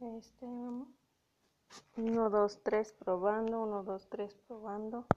Este, 1, 2, 3, probando, 1, 2, 3, probando.